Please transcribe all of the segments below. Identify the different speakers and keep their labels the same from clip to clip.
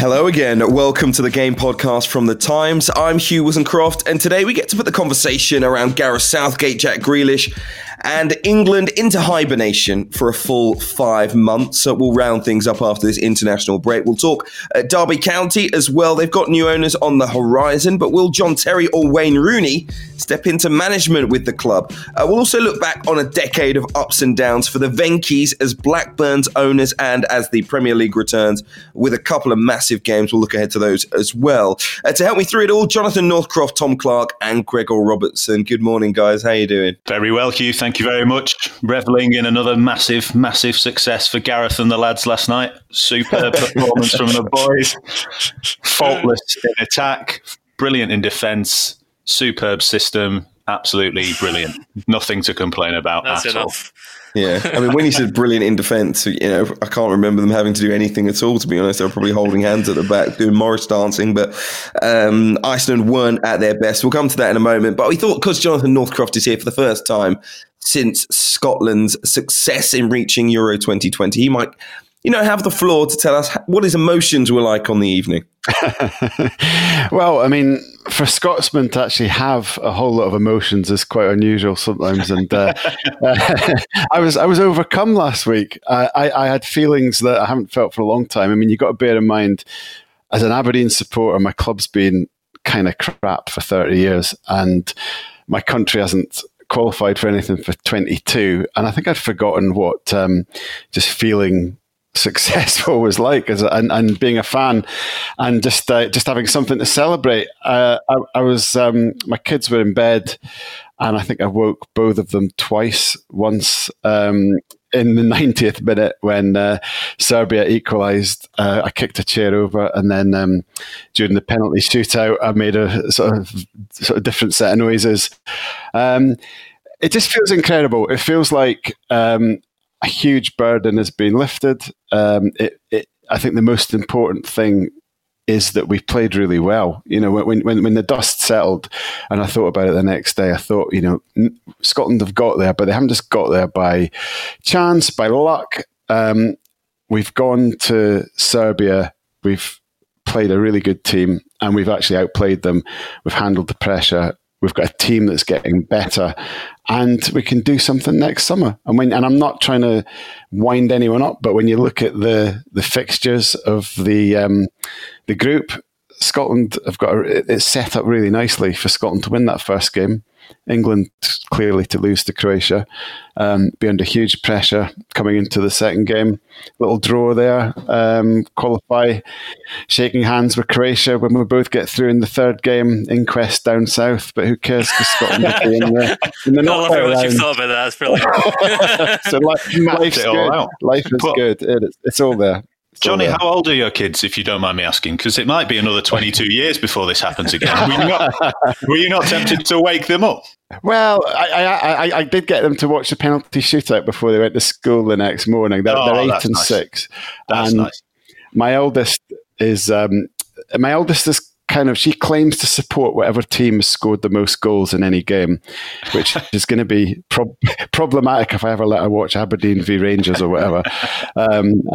Speaker 1: Hello again. Welcome to the Game Podcast from the Times. I'm Hugh Woozencroft, and today we get to put the conversation around Gareth Southgate, Jack Grealish, and England into hibernation for a full five months. So we'll round things up after this international break. We'll talk at Derby County as well. They've got new owners on the horizon, but will John Terry or Wayne Rooney step into management with the club? Uh, we'll also look back on a decade of ups and downs for the Venky's as Blackburn's owners and as the Premier League returns with a couple of massive games. We'll look ahead to those as well. Uh, to help me through it all, Jonathan Northcroft, Tom Clarke, and Gregor Robertson. Good morning, guys. How are you doing?
Speaker 2: Very well, Hugh. Thank Thank you very much. Reveling in another massive, massive success for Gareth and the lads last night. Superb performance from the boys. Faultless in attack, brilliant in defence, superb system, absolutely brilliant. Nothing to complain about
Speaker 3: That's
Speaker 2: at
Speaker 3: enough.
Speaker 2: all.
Speaker 1: Yeah, I mean, when you said brilliant in defence, you know, I can't remember them having to do anything at all. To be honest, they were probably holding hands at the back, doing Morris dancing. But um, Iceland weren't at their best. We'll come to that in a moment. But we thought because Jonathan Northcroft is here for the first time since Scotland's success in reaching Euro 2020, he might, you know, have the floor to tell us what his emotions were like on the evening.
Speaker 4: well, I mean, for Scotsmen to actually have a whole lot of emotions is quite unusual sometimes, and uh, uh, I was I was overcome last week. I, I, I had feelings that I haven't felt for a long time. I mean, you've got to bear in mind, as an Aberdeen supporter, my club's been kind of crap for thirty years, and my country hasn't qualified for anything for 22 and i think i'd forgotten what um, just feeling successful was like as and, and being a fan and just uh, just having something to celebrate uh, I, I, was um, my kids were in bed and I think I woke both of them twice once um, in the 90th minute when uh, Serbia equalised, uh, I kicked a chair over, and then um, during the penalty shootout, I made a sort of sort of different set of noises. Um, it just feels incredible. It feels like um, a huge burden has been lifted. Um, it, it, I think the most important thing is that we played really well. You know, when, when, when the dust settled and I thought about it the next day, I thought, you know, Scotland have got there, but they haven't just got there by chance, by luck. Um, we've gone to Serbia. We've played a really good team and we've actually outplayed them. We've handled the pressure. We've got a team that's getting better, and we can do something next summer. And when and I'm not trying to wind anyone up, but when you look at the the fixtures of the um, the group, Scotland have got a, it's set up really nicely for Scotland to win that first game. England clearly to lose to Croatia, um, be under huge pressure coming into the second game. Little draw there, um, qualify, shaking hands with Croatia when we both get through in the third game. Inquest down south, but who cares? Because Scotland will be in the, in the
Speaker 3: I love how much you've thought about that. That's brilliant.
Speaker 4: so life, life's good. Life is
Speaker 2: But-
Speaker 4: good. It, it's all there.
Speaker 2: Johnny, how old are your kids, if you don't mind me asking? Because it might be another 22 years before this happens again. Were you not, were you not tempted to wake them up?
Speaker 4: Well, I, I, I, I did get them to watch the penalty shootout before they went to school the next morning. They're,
Speaker 2: Oh,
Speaker 4: they're eight and
Speaker 2: nice.
Speaker 4: six.
Speaker 2: That's
Speaker 4: and
Speaker 2: nice.
Speaker 4: my eldest is um, my eldest is kind of she claims to support whatever team has scored the most goals in any game, which is going to be prob- problematic if I ever let her watch Aberdeen v Rangers or whatever. um,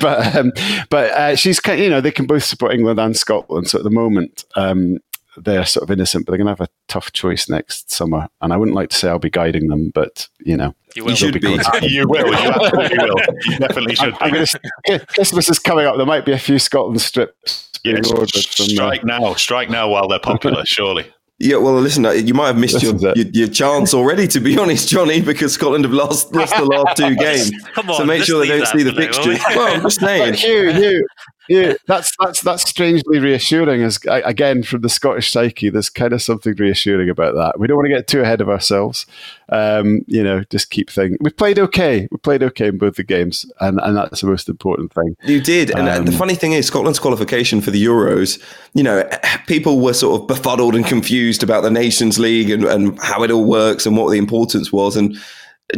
Speaker 4: but um, but uh, she's kind you know they can both support England and Scotland. So at the moment. Um, they're sort of innocent, but they're going to have a tough choice next summer. And I wouldn't like to say I'll be guiding them, but you know,
Speaker 3: You will.
Speaker 1: should
Speaker 4: they'll
Speaker 1: be.
Speaker 2: you will. You absolutely will. You definitely should
Speaker 4: I'm
Speaker 2: be.
Speaker 4: gonna, Christmas is coming up. There might be a few Scotland strips being
Speaker 2: Yes,
Speaker 4: ordered from. Uh,
Speaker 2: strike now. Strike now while they're popular, surely.
Speaker 1: Yeah, well, listen, uh, you might have missed your,
Speaker 4: This is it.
Speaker 1: your, your chance already, to be honest, Johnny, because Scotland have lost, lost the last two games.
Speaker 3: Come on,
Speaker 1: so
Speaker 3: make
Speaker 1: sure they don't see the
Speaker 3: for now, won't
Speaker 1: fixtures.
Speaker 3: we?
Speaker 1: well, I'm just saying.
Speaker 4: Hugh, Hugh, yeah, that's that's that's strangely reassuring. As again from the Scottish psyche, there's kind of something reassuring about that. We don't want to get too ahead of ourselves. Um, you know, just keep things. We played okay. We played okay in both the games, and, and that's the most important thing.
Speaker 1: You did, and um, the funny thing is, Scotland's qualification for the Euros. You know, people were sort of befuddled and confused about the Nations League and, and how it all works and what the importance was, and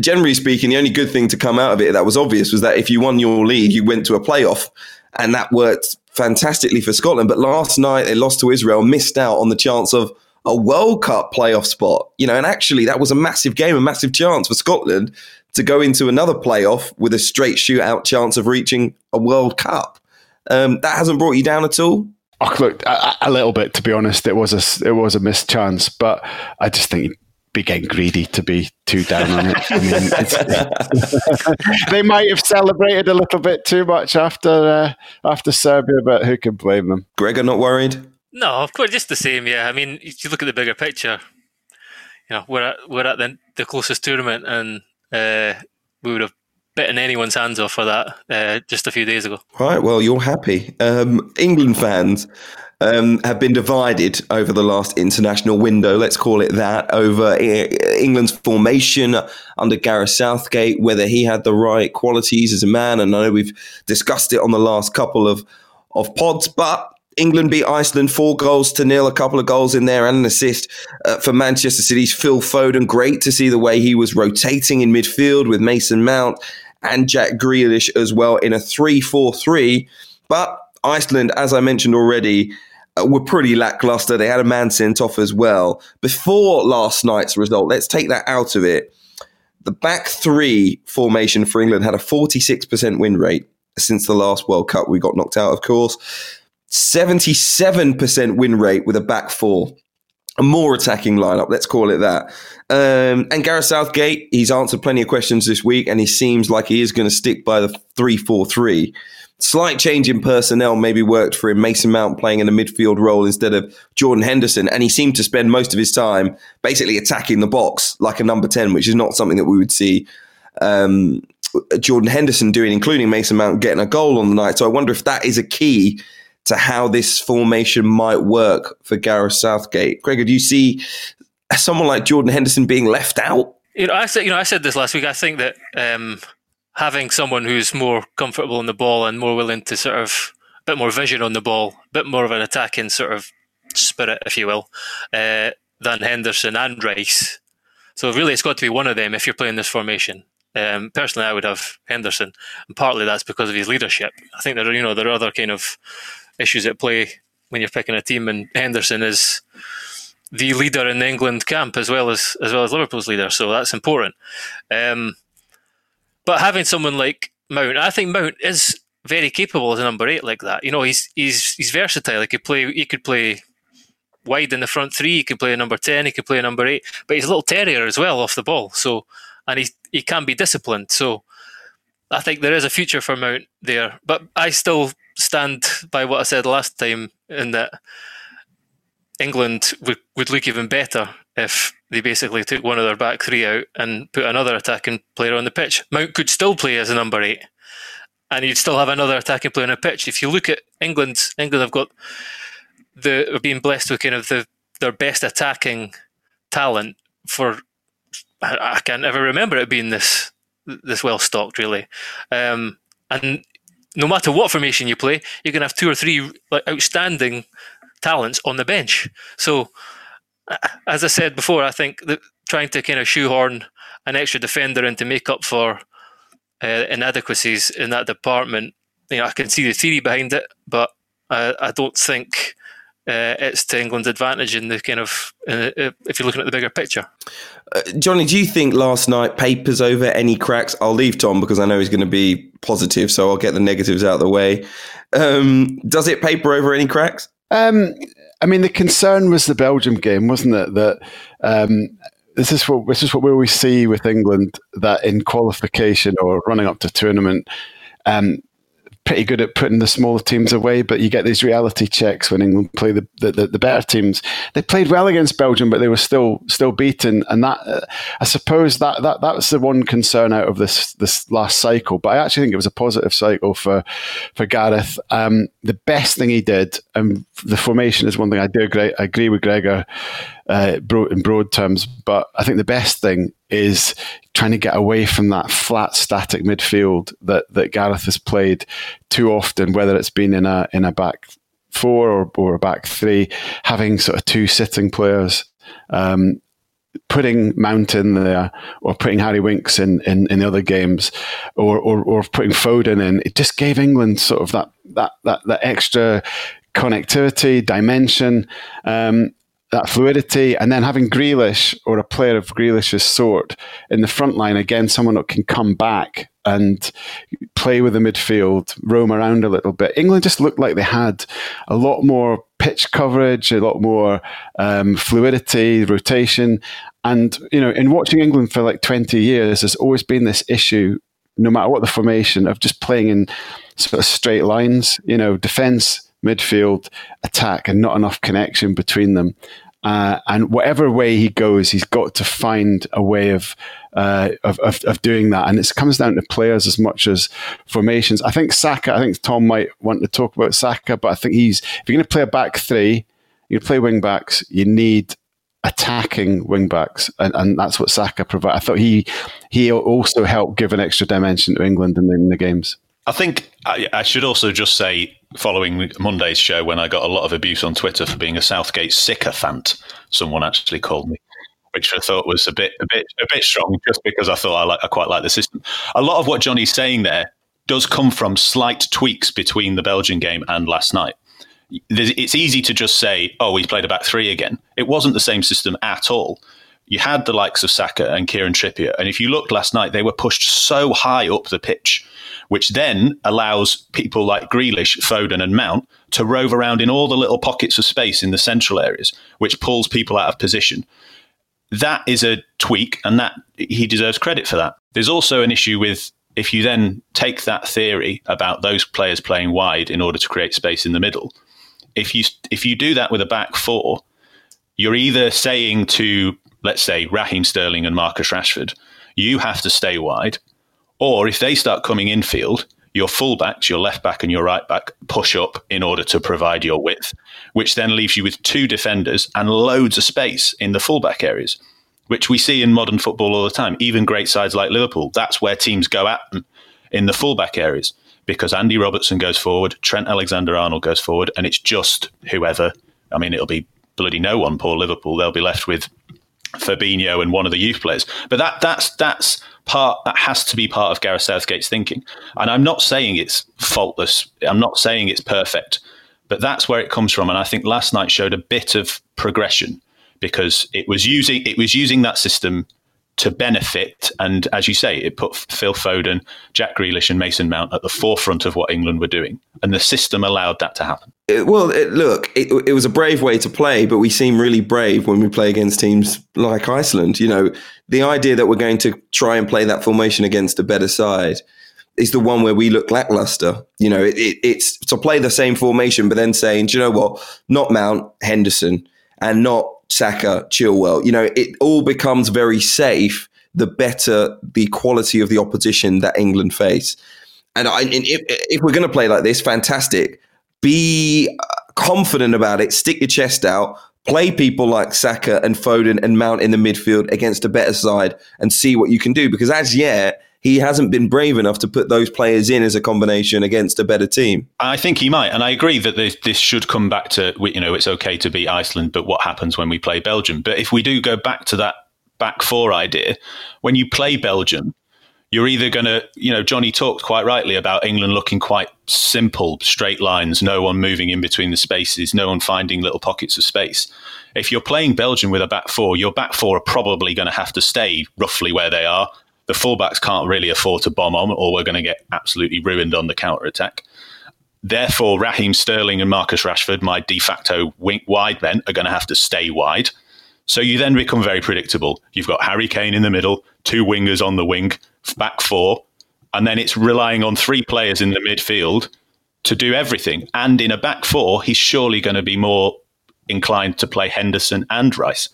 Speaker 1: generally speaking, the only good thing to come out of it that was obvious was that if you won your league, you went to a playoff, and that worked fantastically for Scotland. But last night they lost to Israel, missed out on the chance of a World Cup playoff spot. You know, and actually that was a massive game, a massive chance for Scotland to go into another playoff with a straight shootout chance of reaching a World Cup. Um, that hasn't brought you down at all.
Speaker 4: Oh, look, a, a, little bit to be honest. It was a it was a missed chance, but I just think be getting greedy to be too down on it. I mean, they might have celebrated a little bit too much after uh, after Serbia, but who can blame them?
Speaker 1: Gregor, not worried?
Speaker 3: No, of course, just the same. Yeah, I mean, if you look at the bigger picture, you know, we're at we're at the, the closest tournament, and uh, we would have bitten anyone's hands off for that uh, just a few days ago.
Speaker 1: Right. Well, you're happy. Um, England fans um, have been divided over the last international window, let's call it that, over England's formation under Gareth Southgate, whether he had the right qualities as a man. And I know we've discussed it on the last couple of, of pods, but England beat Iceland four goals to nil, a couple of goals in there and an assist uh, for Manchester City's Phil Foden. Great to see the way he was rotating in midfield with Mason Mount and Jack Grealish as well in a 3 4 3. But Iceland, as I mentioned already, were pretty lackluster. They had a man sent off as well. Before last night's result, let's take that out of it. The back three formation for England had a 46% win rate since the last World Cup. We got knocked out, of course. 77% win rate with a back four. A more attacking lineup, let's call it that. Um, and Gareth Southgate, he's answered plenty of questions this week, and he seems like he is going to stick by the 3 4 3 slight change in personnel maybe worked for him. Mason Mount playing in a midfield role instead of Jordan Henderson, and he seemed to spend most of his time basically attacking the box like a number ten, which is not something that we would see. Um, Jordan Henderson doing, including Mason Mount getting a goal on the night. So I wonder if that is a key to how this formation might work for Gareth Southgate. Gregor, do you see someone like Jordan Henderson being left out?
Speaker 3: You know, I said, you know, I said this last week. I think that um, having someone who's more comfortable in the ball and more willing to sort of a bit more vision on the ball, a bit more of an attacking sort of spirit, if you will, uh, than Henderson and Rice. So really, it's got to be one of them if you're playing this formation. Um, personally, I would have Henderson, and partly that's because of his leadership. I think there are you know there are other kind of issues at play when you're picking a team, and Henderson is the leader in the England camp as well as as well as Liverpool's leader, so that's important. Um, but having someone like Mount, I think Mount is very capable as a number eight like that. You know, he's he's he's versatile. He could play. He could play wide in the front three. He could play a number ten. He could play a number eight. But he's a little terrier as well off the ball. So and he he can be disciplined. So I think there is a future for Mount there. But I still stand by what I said last time in that England would, would look even better if they basically took one of their back three out and put another attacking player on the pitch. Mount could still play as a number eight, and you'd still have another attacking player on the pitch. If you look at England, England have got the are being blessed with kind of the their best attacking talent for I, I can't ever remember it being this this well stocked really, um, and no matter what formation you play, you can have two or three like outstanding talents on the bench. So as I said before, I think that trying to kind of shoehorn an extra defender in to make up for uh, inadequacies in that department, you know, I can see the theory behind it, but I, I don't think uh, it's to England's advantage in the kind of uh, uh if you're looking at the bigger picture.
Speaker 1: Uh, Johnny, do you think last night papers over any cracks? I'll leave Tom because I know he's going to be positive, so I'll get the negatives out of the way. Um, does it paper over any cracks?
Speaker 4: Um, I mean, the concern was the Belgium game, wasn't it? That um, this is what this is what we always see with England that in qualification or running up to tournament, um, pretty good at putting the smaller teams away, but you get these reality checks when England play the, the, the better teams. They played well against Belgium, but they were still still beaten, and that uh, I suppose that that that was the one concern out of this this last cycle. But I actually think it was a positive cycle for for Gareth. Um, the best thing he did, and the formation is one thing I do agree, I agree with Gregor uh, in broad terms, but I think the best thing is trying to get away from that flat, static midfield that that Gareth has played too often, whether it's been in a in a back four or, or a back three, having sort of two sitting players. Um, putting Mount in there or putting Harry Winks in, in, in the other games or, or, or putting Foden in, it just gave England sort of that, that, that, that extra connectivity, dimension. Um, that fluidity, and then having Grealish or a player of Grealish's sort in the front line again, someone that can come back and play with the midfield, roam around a little bit. England just looked like they had a lot more pitch coverage, a lot more um, fluidity, rotation, and you know, in watching England for like twenty years, there's always been this issue, no matter what the formation, of just playing in sort of straight lines. You know, defense midfield, attack, and not enough connection between them. Uh, and whatever way he goes, he's got to find a way of, uh, of, of, of doing that. And it comes down to players as much as formations. I think Saka. I think Tom might want to talk about Saka, but I think he's if you're going to play a back three, you play wing backs. You need attacking wing backs, and, and that's what Saka provides. I thought he he also helped give an extra dimension to England in the, in the games.
Speaker 2: I think I, I, should also just say, following Monday's show, when I got a lot of abuse on Twitter for being a Southgate sycophant, someone actually called me, which I thought was a bit, a bit, a bit strong, just because I thought I, like, I quite like the system. A lot of what Johnny's saying there does come from slight tweaks between the Belgian game and last night. It's easy to just say, "Oh, he's played a back three again." It wasn't the same system at all you had the likes of Saka and Kieran Trippier. And if you looked last night, they were pushed so high up the pitch which then allows people like Grealish, Foden, and Mount to rove around in all the little pockets of space in the central areas, which pulls people out of position. That is a tweak, and that he deserves credit for that. There's also an issue with if you then take that theory about those players playing wide in order to create space in the middle. If you if you do that with a back four, you're either saying to let's say Raheem Sterling and Marcus Rashford, you have to stay wide or if they start coming infield, your fullbacks, your left back and your right back push up in order to provide your width, which then leaves you with two defenders and loads of space in the fullback areas, which we see in modern football all the time. Even great sides like Liverpool, that's where teams go at them in the fullback areas because Andy Robertson goes forward, Trent Alexander Arnold goes forward, and it's just whoever. I mean, it'll be bloody no one, poor Liverpool. They'll be left with Fabinho and one of the youth players. But that that's that's part that has to be part of Gareth Southgate's thinking. And I'm not saying it's faultless. I'm not saying it's perfect, but that's where it comes from. And I think last night showed a bit of progression because it was using it was using that system to benefit. And as you say, it put Phil Foden, Jack Grealish, and Mason Mount at the forefront of what England were doing, and the system allowed that to happen.
Speaker 1: It, well, it, look, it, it, was a brave way to play, but we seem really brave when we play against teams like Iceland. You know, the idea that we're going to try and play that formation against a better side is the one where we look lackluster. You know, it's to play the same formation, but then saying, do you know what? Not Mount, Henderson, and not Saka, Chilwell. You know, it all becomes very safe the better the quality of the opposition that England face. And, I, and if, if we're going to play like this, fantastic. Be uh, confident about it. Stick your chest out. Play people like Saka and Foden and Mount in the midfield against a better side and see what you can do. Because as yet, he hasn't been brave enough to put those players in as a combination against a better team.
Speaker 2: I think he might, and I agree that this, this should come back to you know it's okay to beat Iceland, but what happens when we play Belgium? But if we do go back to that back four idea, when you play Belgium, you're either going to, you know, Johnny talked quite rightly about England looking quite simple, straight lines, no one moving in between the spaces, no one finding little pockets of space. If you're playing Belgium with a back four, your back four are probably going to have to stay roughly where they are the fullbacks can't really afford to bomb on, or we're going to get absolutely ruined on the counter attack. Therefore, Raheem Sterling and Marcus Rashford, my de facto wing wide men, are going to have to stay wide. So you then become very predictable. You've got Harry Kane in the middle, two wingers on the wing, back four, and then it's relying on three players in the midfield to do everything. And in a back four, he's surely going to be more inclined to play Henderson and Rice.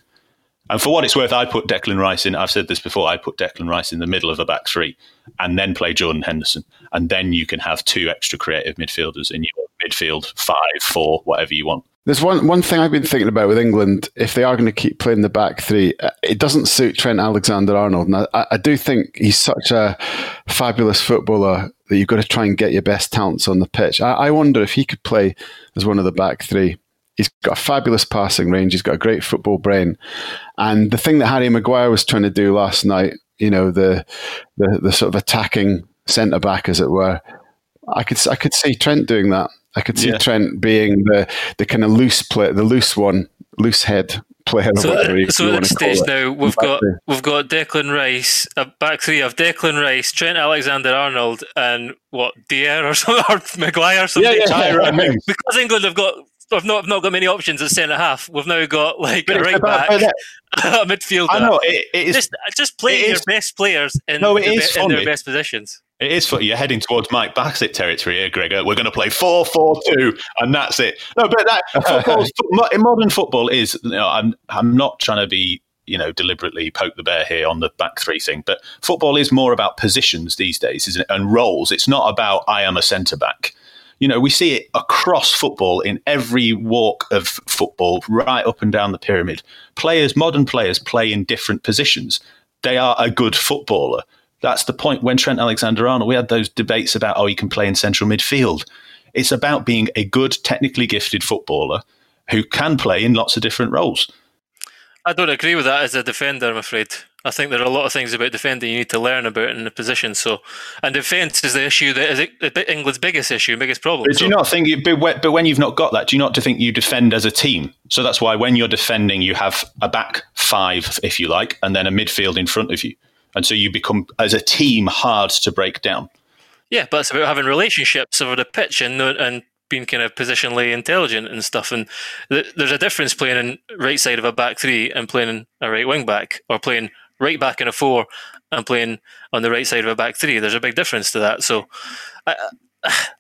Speaker 2: And for what it's worth, I put Declan Rice in. I've said this before. I put Declan Rice in the middle of a back three, and then play Jordan Henderson, and then you can have two extra creative midfielders in your midfield, five, four, whatever you want.
Speaker 4: There's one one thing I've been thinking about with England. If they are going to keep playing the back three, uh, it doesn't suit Trent Alexander-Arnold, and I, I do think he's such a fabulous footballer that you've got to try and get your best talents on the pitch. I, I wonder if he could play as one of the back three He's got a fabulous passing range. He's got a great football brain. And the thing that Harry Maguire was trying to do last night, you know, the the, the sort of attacking centre back, as it were, I could I could see Trent doing that. I could see yeah. Trent being the the kind of loose play, the loose one, loose head player.
Speaker 3: So, so at this stage now, we've got we've got Declan Rice, a back three of Declan Rice, Trent Alexander Arnold, and what Dier or something, or Maguire. Or something. Yeah, yeah, yeah. Because England have got I've not, I've not got many options at centre half. We've now got like a right back, a midfielder. I know it, it is, just just play your best players in, no, it is be, in their best positions.
Speaker 2: It is funny. You're heading towards Mike Bassett territory here, Gregor. We're going to play 4 4 2, and that's it. No, but that in modern football is, you know, I'm, I'm not trying to be you know, deliberately poke the bear here on the back three thing. But football is more about positions these days, isn't it? And roles. It's not about I am a centre back you know, we see it across football in every walk of football, right up and down the pyramid. Players, modern players, play in different positions. They are a good footballer. That's the point. When Trent Alexander Arnold, we had those debates about, oh, he can play in central midfield. It's about being a good, technically gifted footballer who can play in lots of different roles.
Speaker 3: I don't agree with that as a defender, I'm afraid. I think there are a lot of things about defending you need to learn about in the position. So, and defence is the issue that is England's biggest issue, biggest problem.
Speaker 2: But do you not think? You, but when you've not got that, do you not think you defend as a team? So that's why when you're defending, you have a back five, if you like, and then a midfield in front of you, and so you become as a team hard to break down.
Speaker 3: Yeah, but it's about having relationships over the pitch and and being kind of positionally intelligent and stuff. And th- there's a difference playing in right side of a back three and playing a right wing back, or playing right back in a four and playing on the right side of a back three. There's a big difference to that. So I,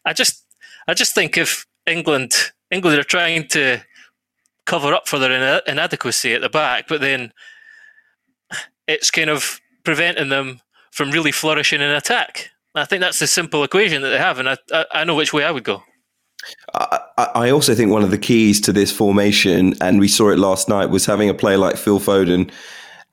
Speaker 3: I just, I just think if England, England are trying to cover up for their inadequacy at the back, but then it's kind of preventing them from really flourishing in attack. I think that's the simple equation that they have, and I, I, I know which way I would go.
Speaker 1: I, I also think one of the keys to this formation, and we saw it last night, was having a player like Phil Foden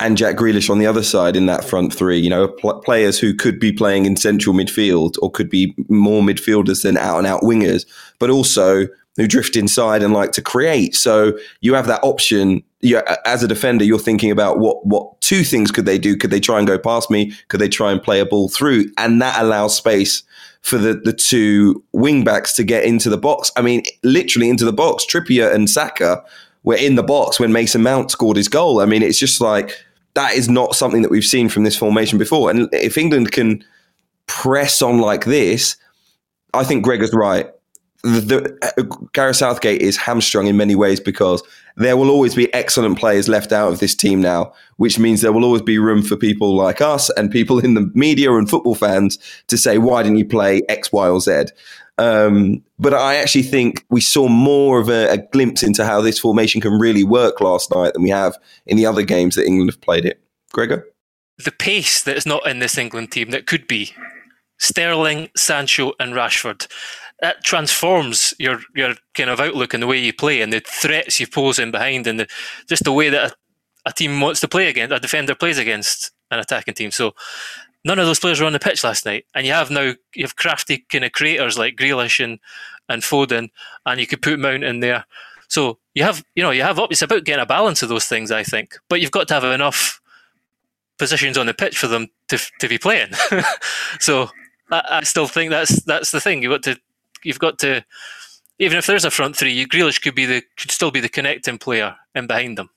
Speaker 1: and Jack Grealish on the other side in that front three. You know, pl- players who could be playing in central midfield or could be more midfielders than out and out wingers, but also who drift inside and like to create. So you have that option. You, as a defender, you're thinking about what what two things could they do? Could they try and go past me? Could they try and play a ball through? And that allows space for the the two wing backs to get into the box. I mean, literally into the box. Trippier and Saka were in the box when Mason Mount scored his goal. I mean, it's just like that is not something that we've seen from this formation before. And if England can press on like this, I think Greg is right. The, uh, Gareth Southgate is hamstrung in many ways because there will always be excellent players left out of this team now, which means there will always be room for people like us and people in the media and football fans to say, why didn't you play X, Y, or Z? Um, but I actually think we saw more of a, a, glimpse into how this formation can really work last night than we have in the other games that England have played it. Gregor?
Speaker 3: The pace that is not in this England team that could be Sterling, Sancho, and Rashford. That transforms your your kind of outlook and the way you play and the threats you pose in behind and the, just the way that a, a team wants to play against, a defender plays against an attacking team. So none of those players were on the pitch last night, and you have now you have crafty kind of creators like Grealish and and Foden, and you could put Mount in there. So you have you know you have it's about getting a balance of those things, I think. But you've got to have enough positions on the pitch for them to to be playing. so I, I, still think that's that's the thing. You've got to you've got to even if there's a front three, Grealish could be the could still be the connecting player in behind them.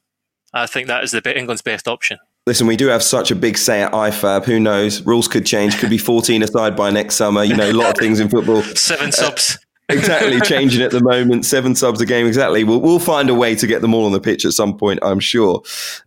Speaker 3: I think that is the England's best option.
Speaker 1: Listen, we do have such a big say at IFAB. Who knows? Rules could change. Could be 14 aside by next summer. You know, a lot of things in football.
Speaker 3: Seven uh, subs.
Speaker 1: Uh, exactly, changing at the moment. Seven subs a game. Exactly. We'll, we'll find a way to get them all on the pitch at some point, I'm sure.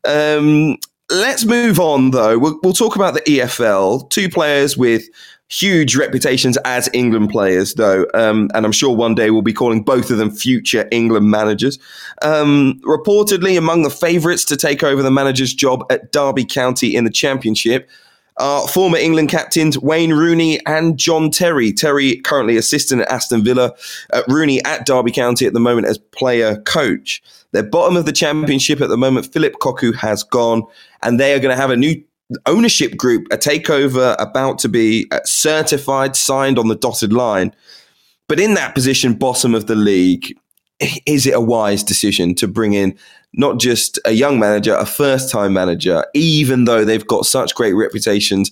Speaker 1: Um, let's move on, though. We'll, we'll talk about the EFL. Two players with huge reputations as England players, though, um, and I'm sure one day we'll be calling both of them future England managers. Um, reportedly, among the favourites to take over the manager's job at Derby County in the Championship are former England captains Wayne Rooney and John Terry. Terry currently assistant at Aston Villa, uh, Rooney at Derby County at the moment as player coach. They're bottom of the Championship at the moment. Philip Cocu has gone, and they are going to have a new ownership group, a takeover about to be uh, certified, signed on the dotted line. But in that position, bottom of the league, is it a wise decision to bring in not just a young manager, a first time manager, even though they've got such great reputations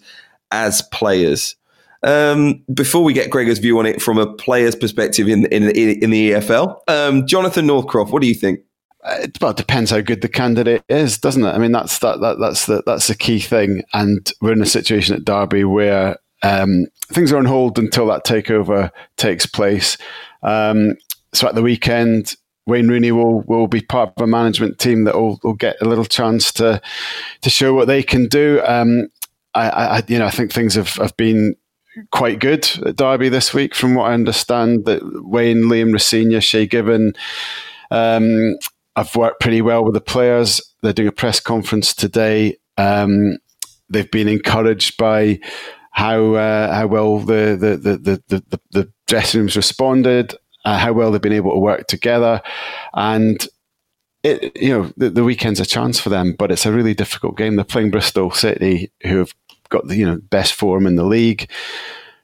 Speaker 1: as players? Um, before we get Gregor's view on it from a player's perspective in in, in the EFL, um, Jonathan Northcroft, what do you think?
Speaker 4: It, well, depends how good the candidate is, doesn't it? I mean, that's that, that that's the that's the key thing. And we're in a situation at Derby where um, things are on hold until that takeover takes place. Um, so at the weekend, Wayne Rooney will will be part of a management team that will, will get a little chance to to show what they can do. Um, I, I, you know I think things have, have been quite good at Derby this week, from what I understand. That Wayne, Liam Rosenior, Shay Given. Um, I've worked pretty well with the players. They're doing a press conference today. Um, they've been encouraged by how uh, how well the the, the the, the, the dressing rooms responded, uh, how well they've been able to work together, and it you know the, the weekend's a chance for them, but it's a really difficult game. They're playing Bristol City, who have got the you know best form in the league,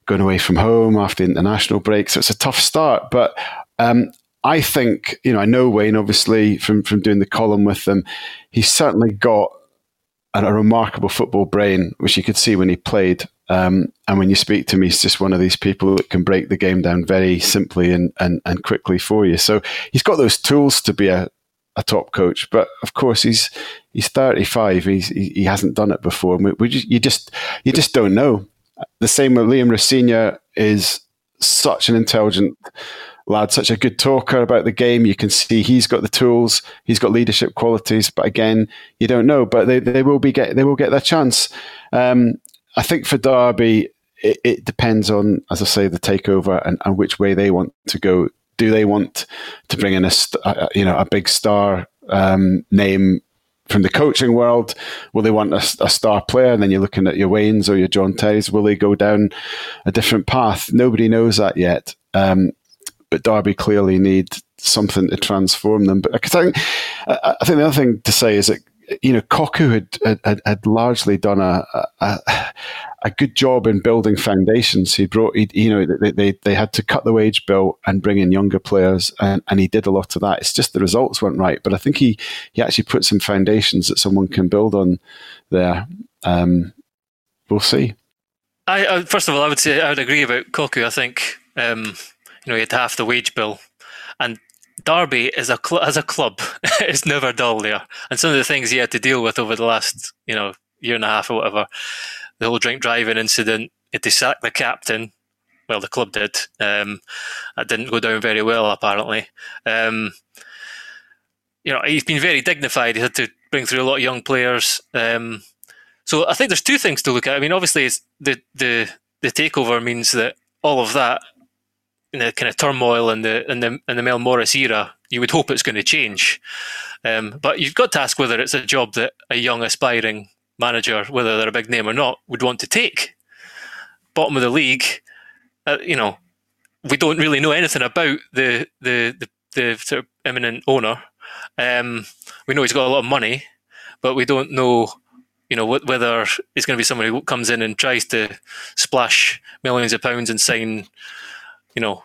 Speaker 4: going away from home after the international break, so it's a tough start. But um, I think, you know, I know Wayne obviously from, from doing the column with them. He's certainly got a, a remarkable football brain, which you could see when he played. Um, and when you speak to him, he's just one of these people that can break the game down very simply and, and, and quickly for you. So he's got those tools to be a, a top coach, but of course he's he's 35. He's, he, he hasn't done it before. We, we just, you just you just don't know. The same with Liam Rosenior is such an intelligent lad, such a good talker about the game. You can see he's got the tools, he's got leadership qualities, but again, you don't know. But they, they will be get they will get their chance. Um, I think for Derby, it, it, depends on, as I say, the takeover and, and, which way they want to go. Do they want to bring in a, a you know a big star um, name from the coaching world? Will they want a, a, star player? And then you're looking at your Waynes or your John Terrys. Will they go down a different path? Nobody knows that yet. Um, but Derby clearly need something to transform them. But I think, I think the other thing to say is that you know Cocu had had, had largely done a, a, a good job in building foundations. He brought, he, you know, they, they they had to cut the wage bill and bring in younger players, and, and he did a lot of that. It's just the results weren't right, but I think he he actually put some foundations that someone can build on there. Um, we'll see.
Speaker 3: I, uh, first of all, I would say I would agree about Cocu. I think um, you know, you had half the wage bill. And Derby is a cl- as a club is never dull there. And some of the things he had to deal with over the last, you know, year and a half or whatever, the whole drink driving incident, he had to sack the captain. Well, the club did. Um, that didn't go down very well, apparently. Um, you know, he's been very dignified. He had to bring through a lot of young players. Um, so I think there's two things to look at. I mean, obviously, the the the takeover means that all of that in the kind of turmoil in the in the in the Mel Morris era, you would hope it's going to change. Um, but you've got to ask whether it's a job that a young aspiring manager, whether they're a big name or not, would want to take. Bottom of the league, uh, you know, we don't really know anything about the the the, the sort of eminent owner. Um, we know he's got a lot of money, but we don't know, you know, whether he's going to be someone who comes in and tries to splash millions of pounds and sign you know,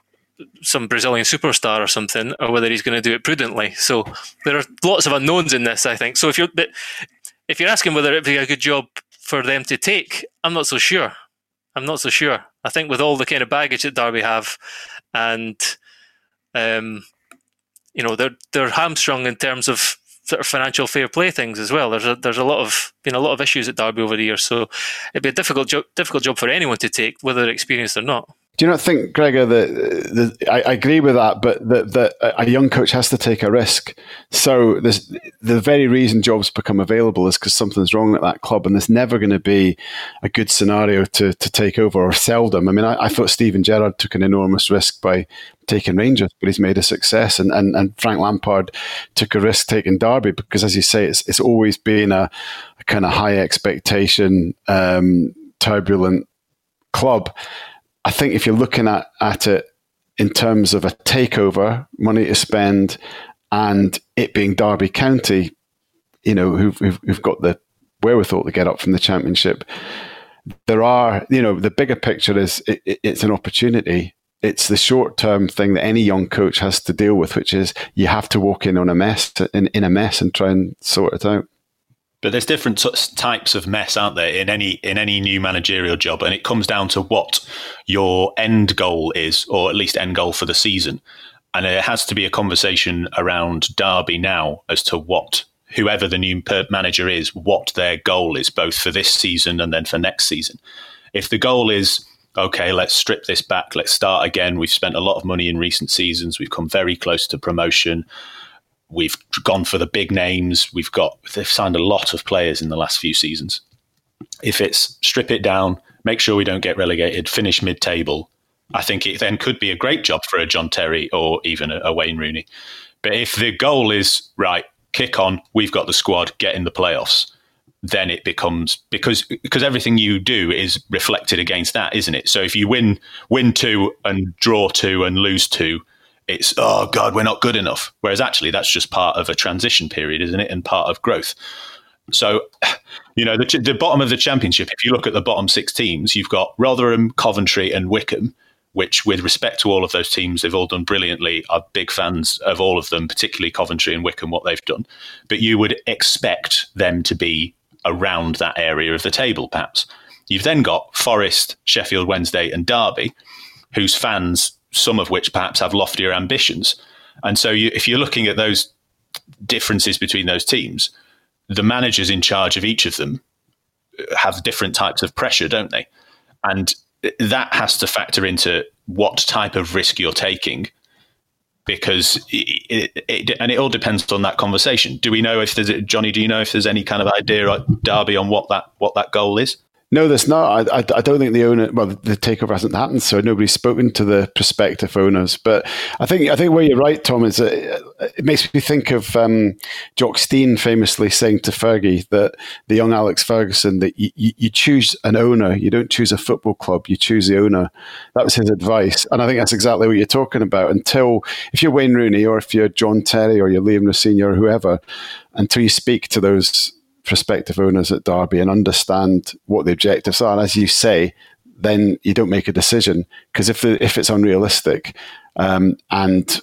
Speaker 3: some Brazilian superstar or something, or whether he's going to do it prudently. So there are lots of unknowns in this. I think so. If you're if you're asking whether it'd be a good job for them to take, I'm not so sure. I'm not so sure. I think with all the kind of baggage that Derby have, and um, you know, they're they're hamstrung in terms of sort of financial fair play things as well. There's a there's a lot of been a lot of issues at Derby over the years, so it'd be a difficult job difficult job for anyone to take, whether they're experienced or not.
Speaker 4: Do you not think, Gregor, that, that I, I, agree with that, but that, that a young coach has to take a risk? So the very reason jobs become available is because something's wrong at that club, and there's never going to be a good scenario to, to take over, or seldom. I mean, I, I thought Steven Gerrard took an enormous risk by taking Rangers, but he's made a success, and, and, and Frank Lampard took a risk taking Derby because, as you say, it's, it's always been a, a kind of high expectation, um, turbulent club I think if you're looking at, at it in terms of a takeover, money to spend, and it being Derby County, you know, who've, who've, who've got the wherewithal to get up from the championship, there are, you know, the bigger picture is it, it, it's an opportunity. It's the short term thing that any young coach has to deal with, which is you have to walk in on a mess, in, in a mess and try and sort it out.
Speaker 2: But there's different types of mess, aren't there, in any in any new managerial job, and it comes down to what your end goal is, or at least end goal for the season. And it has to be a conversation around Derby now as to what whoever the new manager is, what their goal is, both for this season and then for next season. If the goal is okay, let's strip this back, let's start again. We've spent a lot of money in recent seasons. We've come very close to promotion. We've gone for the big names. We've got they've signed a lot of players in the last few seasons. If it's strip it down, make sure we don't get relegated, finish mid-table, I think it then could be a great job for a John Terry or even a, a Wayne Rooney. But if the goal is right, kick on, we've got the squad, get in the playoffs, then it becomes because because everything you do is reflected against that, isn't it? So if you win win two and draw two and lose two, it's oh god we're not good enough. Whereas actually that's just part of a transition period isn't it and part of growth. So you know the, the bottom of the championship if you look at the bottom six teams you've got rotherham coventry and Wycombe which with respect to all of those teams they've all done brilliantly are big fans of all of them particularly coventry and Wycombe what they've done. But you would expect them to be around that area of the table perhaps. You've then got forest sheffield wednesday and derby whose fans some of which perhaps have loftier ambitions. And so, you, if you're looking at those differences between those teams, the managers in charge of each of them uh, have different types of pressure, don't they? And that has to factor into what type of risk you're taking because it, it, and it all depends on that conversation. Do we know if there's Johnny? Do you know if there's any kind of idea at Derby on what that what that goal is?
Speaker 4: No, there's not. I, I, I, don't think the owner, well, the takeover hasn't happened, so nobody's spoken to the prospective owners. But I think I think where you're right, Tom, is that it makes me think of um, Jock Stein famously saying to Fergie that the young Alex Ferguson that you, you, you, choose an owner, you don't choose a football club, you choose the owner. That was his advice, and I think that's exactly what you're talking about. Until if you're Wayne Rooney or if you're John Terry or you're Liam Rosenior or whoever, until you speak to those prospective owners at Derby and understand what the objectives are. And as you say, then you don't make a decision because if the, if it's unrealistic um, and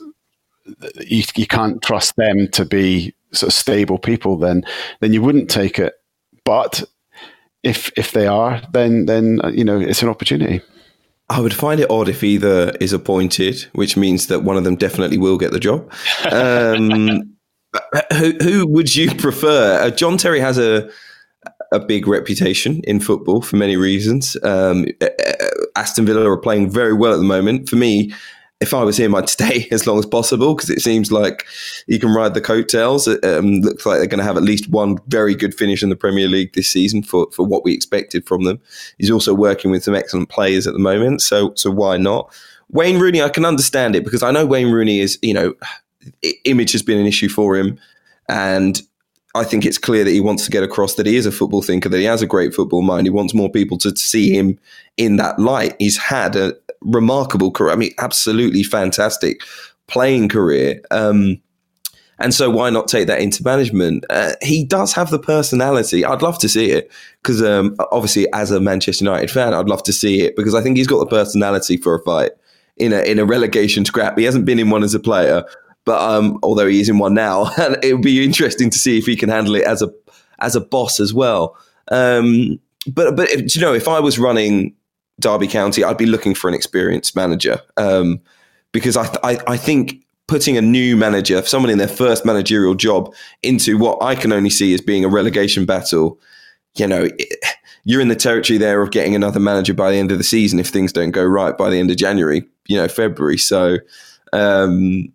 Speaker 4: you, you can't trust them to be sort of stable people, then then you wouldn't take it. But if if they are, then then you know it's an opportunity.
Speaker 1: I would find it odd if either is appointed, which means that one of them definitely will get the job. Um, who, who would you prefer? Uh, John Terry has a a big reputation in football for many reasons. Um, uh, uh, Aston Villa are playing very well at the moment. For me, if I was him, I'd stay as long as possible because it seems like he can ride the coattails. It um, looks like they're going to have at least one very good finish in the Premier League this season for, for what we expected from them. He's also working with some excellent players at the moment, so so why not? Wayne Rooney, I can understand it because I know Wayne Rooney is, you know, image has been an issue for him. And I think it's clear that he wants to get across that he is a football thinker, that he has a great football mind. He wants more people to see him in that light. He's had a remarkable career. I mean, absolutely fantastic playing career. Um, and so why not take that into management? Uh, he does have the personality. I'd love to see it because um, obviously, as a Manchester United fan, I'd love to see it because I think he's got the personality for a fight in a in a relegation scrap. He hasn't been in one as a player, but um, although he is in one now, and it would be interesting to see if he can handle it as a as a boss as well. Um, but but if, you know, if I was running Derby County, I'd be looking for an experienced manager um, because I, I I think putting a new manager, someone in their first managerial job, into what I can only see as being a relegation battle, you know. It, you're in the territory there of getting another manager by the end of the season if things don't go right by the end of January, you know, February. So, um,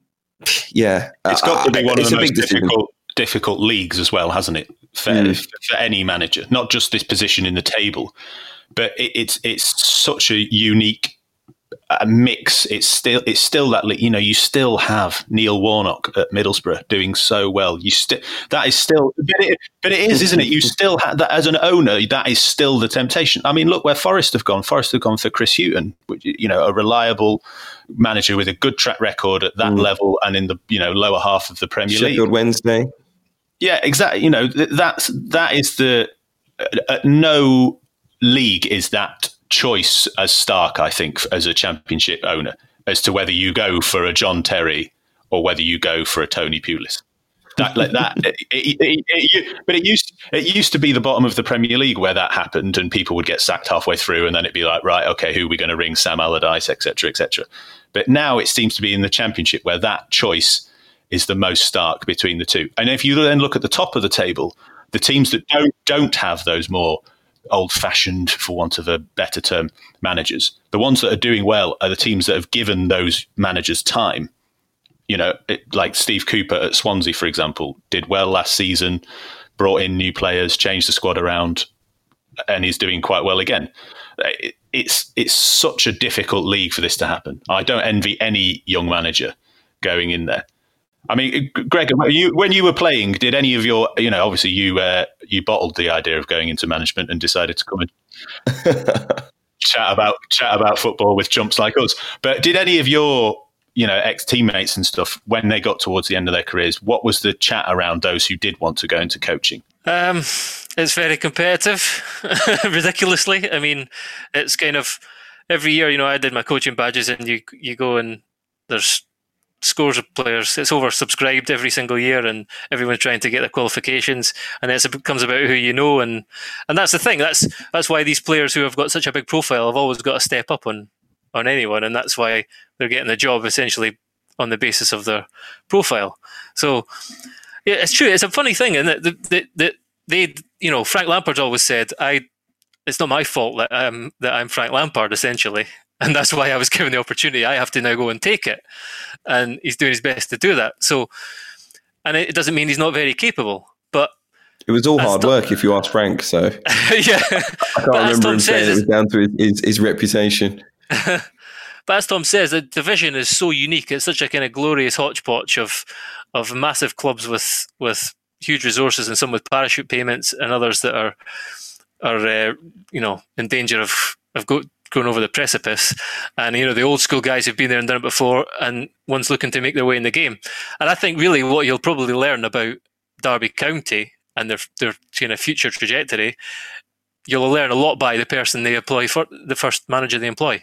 Speaker 1: yeah,
Speaker 2: it's got to be one of the most difficult difficult leagues as well, hasn't it? For, mm. for, any manager, not just this position in the table, but it, it's it's such a unique a mix. It's still it's still that you know you still have Neil Warnock at Middlesbrough doing so well. You still that is still, but it, but it is, isn't it? You still have that as an owner. That is still the temptation. I mean, look where Forest have gone. Forest have gone for Chris Hughton, which you know a reliable manager with a good track record at that mm. level and in the you know lower half of the Premier
Speaker 1: Sheffield
Speaker 2: League.
Speaker 1: Sheffield Wednesday.
Speaker 2: Yeah, exactly. You know that's that is the uh, no league is that choice as Stark, I think, as a championship owner, as to whether you go for a John Terry or whether you go for a Tony Pulis. That, like that, it, it, it, but it used it used to be the bottom of the Premier League where that happened, and people would get sacked halfway through, and then it'd be like, right, okay, who are we going to ring? Sam Allardyce, etc., etc. But now it seems to be in the Championship where that choice is the most stark between the two. And if you then look at the top of the table, the teams that don't don't have those more old fashioned, for want of a better term, managers. The ones that are doing well are the teams that have given those managers time. You know, it, like Steve Cooper at Swansea, for example, did well last season, brought in new players, changed the squad around, and he's doing quite well again. It, it's it's such a difficult league for this to happen. I don't envy any young manager going in there. I mean, Greg, you, when you were playing, did any of your, you know, obviously you uh, you bottled the idea of going into management and decided to come and chat about chat about football with chumps like us. But did any of your, you know, ex teammates and stuff when they got towards the end of their careers, what was the chat around those who did want to go into coaching?
Speaker 3: Um, it's very competitive, ridiculously. I mean, it's kind of every year. You know, I did my coaching badges, and you you go and there's scores of players. It's oversubscribed every single year, and everyone's trying to get their qualifications. And it becomes about who you know, and and that's the thing. That's that's why these players who have got such a big profile have always got to step up on on anyone, and that's why they're getting the job essentially on the basis of their profile. So yeah, it's true. It's a funny thing, and that that that they, you know, Frank Lampard always said, "I." It's not my fault that I'm that I'm Frank Lampard essentially, and that's why I was given the opportunity. I have to now go and take it, and he's doing his best to do that. So, and it doesn't mean he's not very capable, but
Speaker 1: it was all hard Tom, work, if you ask Frank. So,
Speaker 3: yeah,
Speaker 1: I can't remember him saying it was down to his, his, his reputation.
Speaker 3: but as Tom says, the division is so unique. It's such a kind of glorious hodgepodge of of massive clubs with with huge resources, and some with parachute payments, and others that are are uh, you know in danger of of go, going over the precipice. And, you know, the old school guys who've been there and done it before, and one's looking to make their way in the game. And I think really what you'll probably learn about Derby County and their, their kind of future trajectory, you'll learn a lot by the person they employ for the first manager they employ.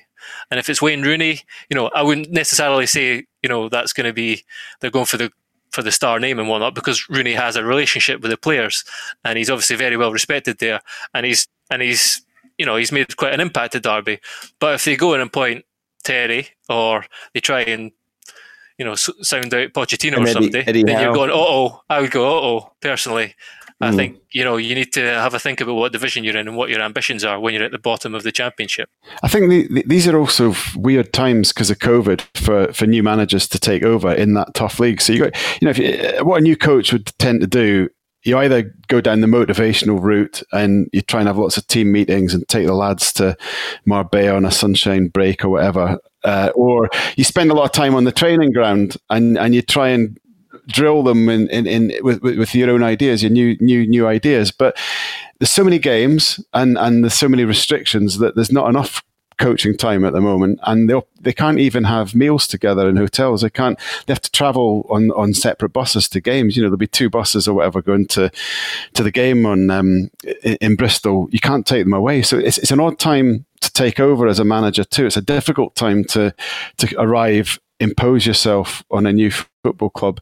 Speaker 3: And if it's Wayne Rooney, you know, I wouldn't necessarily say, you know, that's going to be, they're going for the for the star name and whatnot because Rooney has a relationship with the players and he's obviously very well respected there and he's and he's you know, he's made quite an impact at Derby. But if they go in and point Terry or they try and, you know, sound out Pochettino and or something, Eddie then you're going, oh, oh, I would go, oh, oh, personally. I mm. think you know you need to have a think about what division you're in and what your ambitions are when you're at the bottom of the championship.
Speaker 4: I think the, the, these are also weird times because of COVID for, for new managers to take over in that tough league. So you got you know you, what a new coach would tend to do you either go down the motivational route and you try and have lots of team meetings and take the lads to Marbella on a sunshine break or whatever, uh, or you spend a lot of time on the training ground and, and you try and drill them in, in, in with, with your own ideas, your new new new ideas. But there's so many games and and there's so many restrictions that there's not enough coaching time at the moment, and they they can't even have meals together in hotels. They can't. They have to travel on, on separate buses to games. You know, there'll be two buses or whatever going to to the game on um, in, in, Bristol. You can't take them away. So it's it's an odd time to take over as a manager too. It's a difficult time to to arrive, impose yourself on a new football club,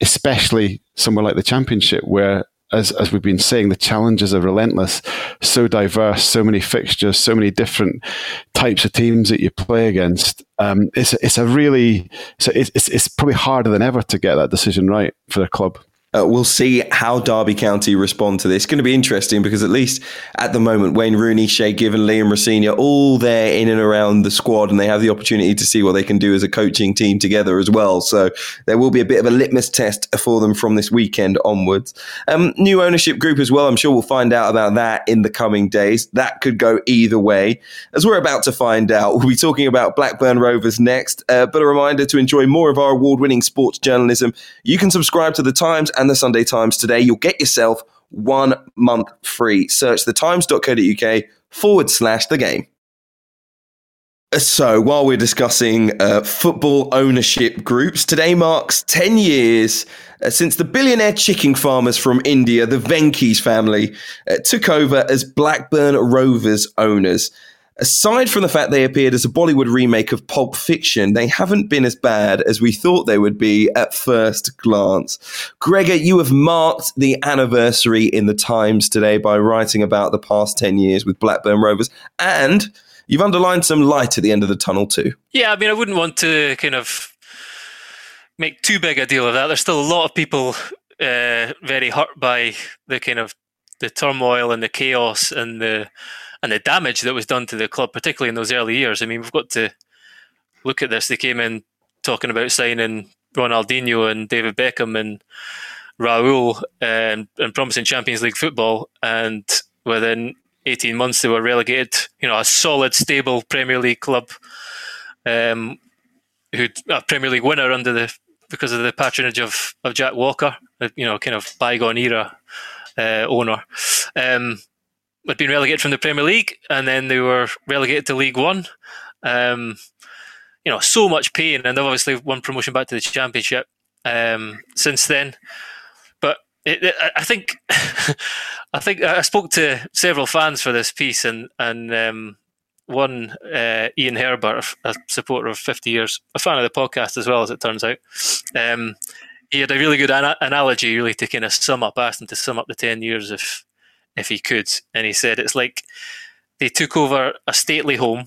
Speaker 4: especially somewhere like the Championship where as, as we've been saying, the challenges are relentless, so diverse, so many fixtures, so many different types of teams that you play against. Um, it's, it's a really, it's, it's, it's probably harder than ever to get that decision right for the club.
Speaker 1: Uh, we'll see how Derby County respond to this. It's going to be interesting because at least at the moment, Wayne Rooney, Shay Given, Liam Rosenior, all there in and around the squad, and they have the opportunity to see what they can do as a coaching team together as well. So there will be a bit of a litmus test for them from this weekend onwards. Um, new ownership group as well. I'm sure we'll find out about that in the coming days. That could go either way. As we're about to find out, we'll be talking about Blackburn Rovers next. Uh, but a reminder to enjoy more of our award-winning sports journalism, you can subscribe to the Times the Sunday Times today. You'll get yourself one month free. Search thetimes.co.uk forward slash the game. So, while we're discussing uh, football ownership groups, today marks 10 years uh, since the billionaire chicken farmers from India, the Venky's family, uh, took over as Blackburn Rovers owners. Aside from the fact they appeared as a Bollywood remake of Pulp Fiction, they haven't been as bad as we thought they would be at first glance. Gregor, you have marked the anniversary in the Times today by writing about the past 10 years with Blackburn Rovers, and you've underlined some light at the end of the tunnel, too.
Speaker 3: Yeah, I mean, I wouldn't want to kind of make too big a deal of that. There's still a lot of people uh, very hurt by the kind of the turmoil and the chaos and the and the damage that was done to the club, particularly in those early years. I mean, we've got to look at this. They came in talking about signing Ronaldinho and David Beckham and Raul and, and promising Champions League football, and within 18 months they were relegated. You know, a solid, stable Premier League club, um, who a Premier League winner under the because of the patronage of, of Jack Walker, you know, kind of bygone era uh, owner. Um, had been relegated from the Premier League, and then they were relegated to League One. Um, you know, so much pain, and they've obviously won promotion back to the Championship um, since then. But it, it, I think, I think I spoke to several fans for this piece, and and um, one uh, Ian Herbert, a supporter of Fifty Years, a fan of the podcast as well as it turns out. Um, he had a really good ana- analogy, really, to kind of sum up, asked him to sum up the ten years of if he could. And he said it's like they took over a stately home,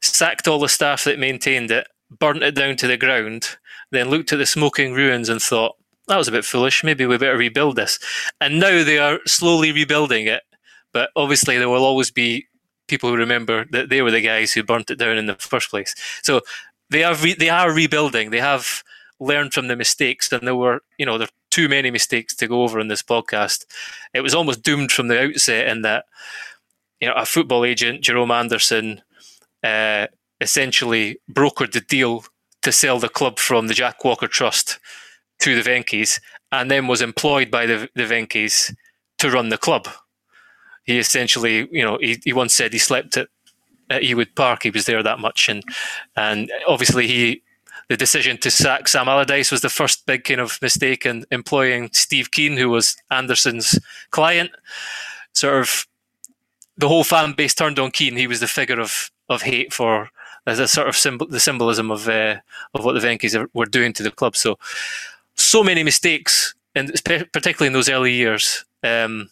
Speaker 3: sacked all the staff that maintained it, burnt it down to the ground, then looked at the smoking ruins and thought, that was a bit foolish. Maybe we better rebuild this. And now they are slowly rebuilding it. But obviously, there will always be people who remember that they were the guys who burnt it down in the first place. So they are re- they are rebuilding. They have learned from the mistakes, and there were you know there too many mistakes to go over in this podcast. It was almost doomed from the outset in that you know a football agent, Jerome Anderson, uh, essentially brokered the deal to sell the club from the Jack Walker Trust to the Venky's, and then was employed by the the Venky's to run the club. He essentially, you know, he, he once said he slept at at Ewood Park. He was there that much, and and obviously he the decision to sack Sam Allardyce was the first big kind of mistake in employing Steve Kean, who was Anderson's client. Sort of the whole fan base turned on Kean. He was the figure of, of hate for as a sort of symbol, the symbolism of uh, of what the Venky's were doing to the club. So, so many mistakes, and particularly in those early years. Um,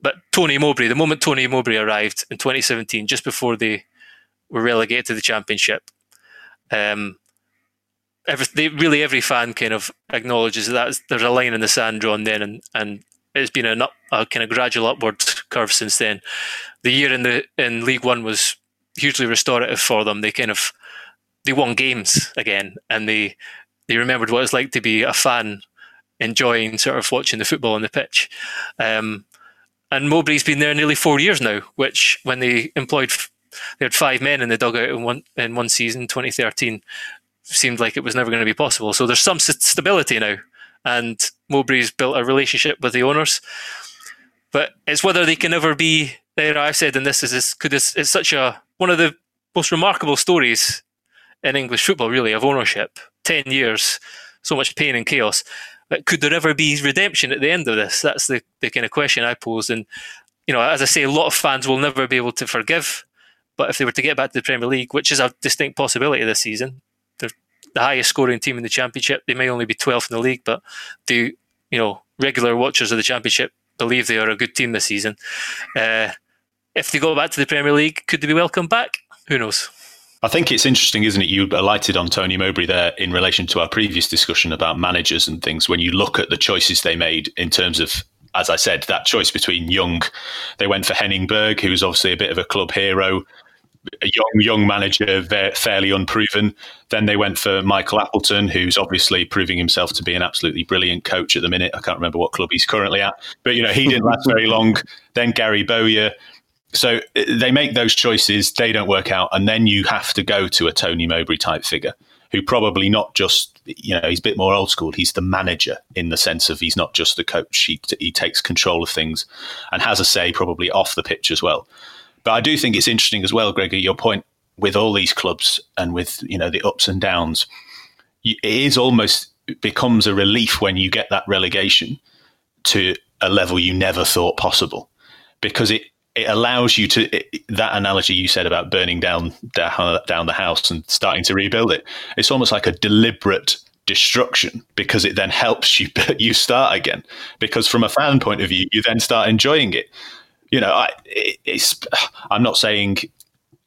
Speaker 3: but Tony Mowbray, the moment Tony Mowbray arrived in 2017, just before they were relegated to the championship, um, every, they, really every fan kind of acknowledges that there's a line in the sand drawn then, and, and it's been an up, a kind of gradual upward curve since then. The year in the in League One was hugely restorative for them. They kind of they won games again, and they they remembered what it's like to be a fan, enjoying sort of watching the football on the pitch. Um, and Mowbray's been there nearly four years now, which when they employed they had five men in the dugout in one in one season, 2013 seemed like it was never going to be possible. So there's some stability now, and Mowbray's built a relationship with the owners. But it's whether they can ever be there. I've said, and this is this, could this, it's such a one of the most remarkable stories in English football, really, of ownership. Ten years, so much pain and chaos. But could there ever be redemption at the end of this? That's the, the kind of question I pose. And you know, as I say, a lot of fans will never be able to forgive. But if they were to get back to the Premier League, which is a distinct possibility this season, the highest scoring team in the championship. They may only be 12th in the league, but do you know regular watchers of the championship believe they are a good team this season? Uh, if they go back to the Premier League, could they be welcomed back? Who knows?
Speaker 2: I think it's interesting, isn't it? You alighted on Tony Mowbray there in relation to our previous discussion about managers and things. When you look at the choices they made in terms of, as I said, that choice between Young, they went for Henning Berg, who's obviously a bit of a club hero, a young young manager, fairly unproven. Then they went for Michael Appleton, who's obviously proving himself to be an absolutely brilliant coach at the minute. I can't remember what club he's currently at, but you know he didn't last very long. Then Gary Bowyer so uh, they make those choices, they don't work out, and then you have to go to a Tony Mowbray type figure who probably not just you know he's a bit more old school. He's the manager in the sense of he's not just the coach. He he takes control of things and has a say probably off the pitch as well. But I do think it's interesting as well, Gregor, your point with all these clubs and with you know the ups and downs. It is almost becomes a relief when you get that relegation to a level you never thought possible because it it allows you to it, that analogy you said about burning down down the house and starting to rebuild it. It's almost like a deliberate destruction because it then helps you you start again. Because from a fan point of view, you then start enjoying it. You know, I, it, it's I'm not saying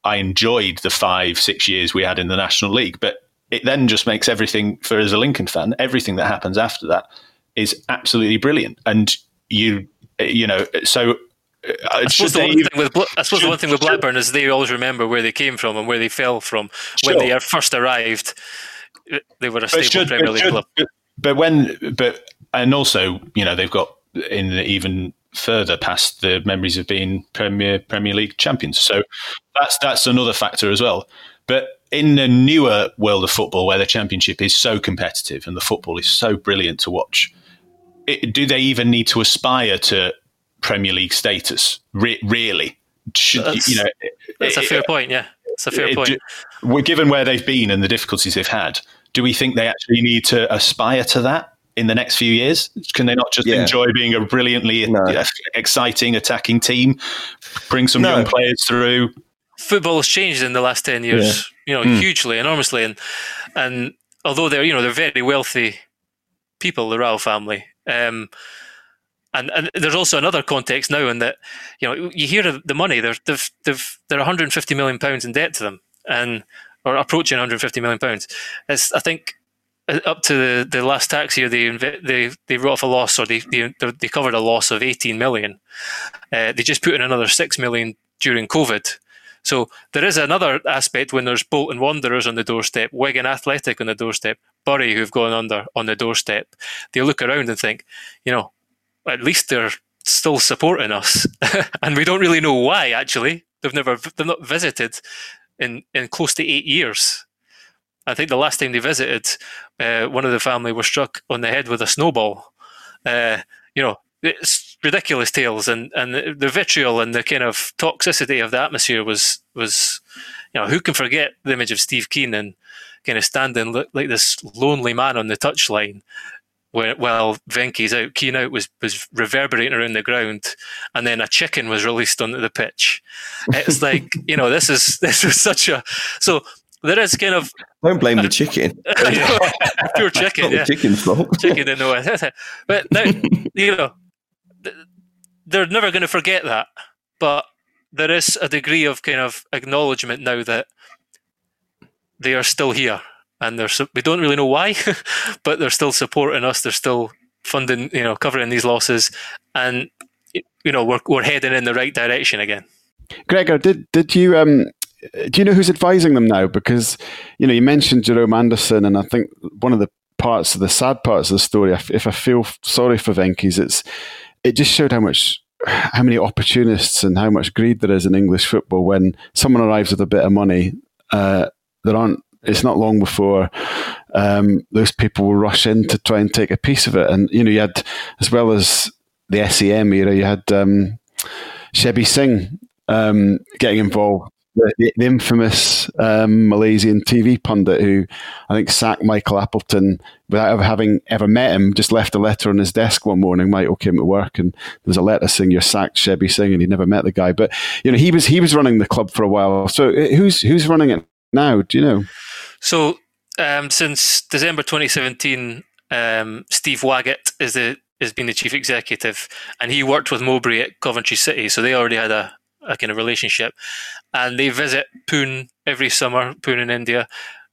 Speaker 2: I enjoyed the five six years we had in the National League, but it then just makes everything for as a Lincoln fan, everything that happens after that is absolutely brilliant. And you you know, so
Speaker 3: I suppose, the one, thing with, I suppose should, the one thing with Blackburn is they always remember where they came from and where they fell from. When they first arrived, they were a stable should, Premier League should, club.
Speaker 2: But when, but and also, you know, they've got in even further past the memories of being Premier Premier League champions. So that's that's another factor as well. But in the newer world of football, where the Championship is so competitive and the football is so brilliant to watch, it, do they even need to aspire to Premier League status. Re- really,
Speaker 3: Should, that's, you know, that's it, a fair it, point. Yeah, it's a fair
Speaker 2: point. Given where they've been and the difficulties they've had, do we think they actually need to aspire to that in the next few years? Can they not just yeah. enjoy being a brilliantly no. exciting attacking team, bring some no. young players through?
Speaker 3: Football has changed in the last ten years, yeah. you know, mm. hugely, enormously, and and although they're you know they're very wealthy people, the Rao family. Um, and, and there's also another context now in that you know you hear the money they're they've, they've they're 150 million pounds in debt to them and or approaching 150 million pounds. It's I think up to the, the last tax year they they they wrote off a loss or they they, they covered a loss of 18 million. Uh, they just put in another six million during COVID. So there is another aspect when there's Bolton Wanderers on the doorstep, Wigan Athletic on the doorstep, Bury who've gone under on the doorstep. They look around and think, you know, at least they're still supporting us, and we don't really know why. Actually, they've never they've not visited in in close to eight years. I think the last time they visited, uh, one of the family was struck on the head with a snowball. Uh, you know, it's ridiculous tales, and and the vitriol and the kind of toxicity of the atmosphere was was, you know, who can forget the image of Steve Keenan kind of standing like this lonely man on the touchline where, while Venky's out, Kean out was, was reverberating around the ground, and then a chicken was released onto the pitch. It's like you know, this is this was such a so there is kind of
Speaker 1: don't blame the chicken.
Speaker 3: pure chicken, yeah.
Speaker 1: chicken's fault.
Speaker 3: Chicken in the way, but now you know they're never going to forget that. But there is a degree of kind of acknowledgement now that they are still here and they're we don't really know why, but they're still supporting us. They're still funding, you know, covering these losses, and you know we're we're heading in the right direction again.
Speaker 4: Gregor, did did you um do you know who's advising them now? Because you know you mentioned Jerome Anderson, and I think one of the parts of the sad parts of the story, if I feel sorry for Venky's, it's it just showed how much how many opportunists and how much greed there is in English football when someone arrives with a bit of money. Uh, there aren't it's not long before um, those people will rush in to try and take a piece of it. And you know, you had as well as the SEM era, you had um, Shebby Singh um, getting involved. The, the infamous um, Malaysian TV pundit who I think sacked Michael Appleton without ever having ever met him, just left a letter on his desk one morning. Michael came to work and there's a letter saying you're sacked, Shebby Singh, and he never met the guy. But you know, he was he was running the club for a while. So uh, who's who's running it now? Do you know?
Speaker 3: So um, since December 2017, um, Steve Waggott is the has been the chief executive, and he worked with Mowbray at Coventry City, so they already had a, a kind of relationship, and they visit Pune every summer. Pune in India,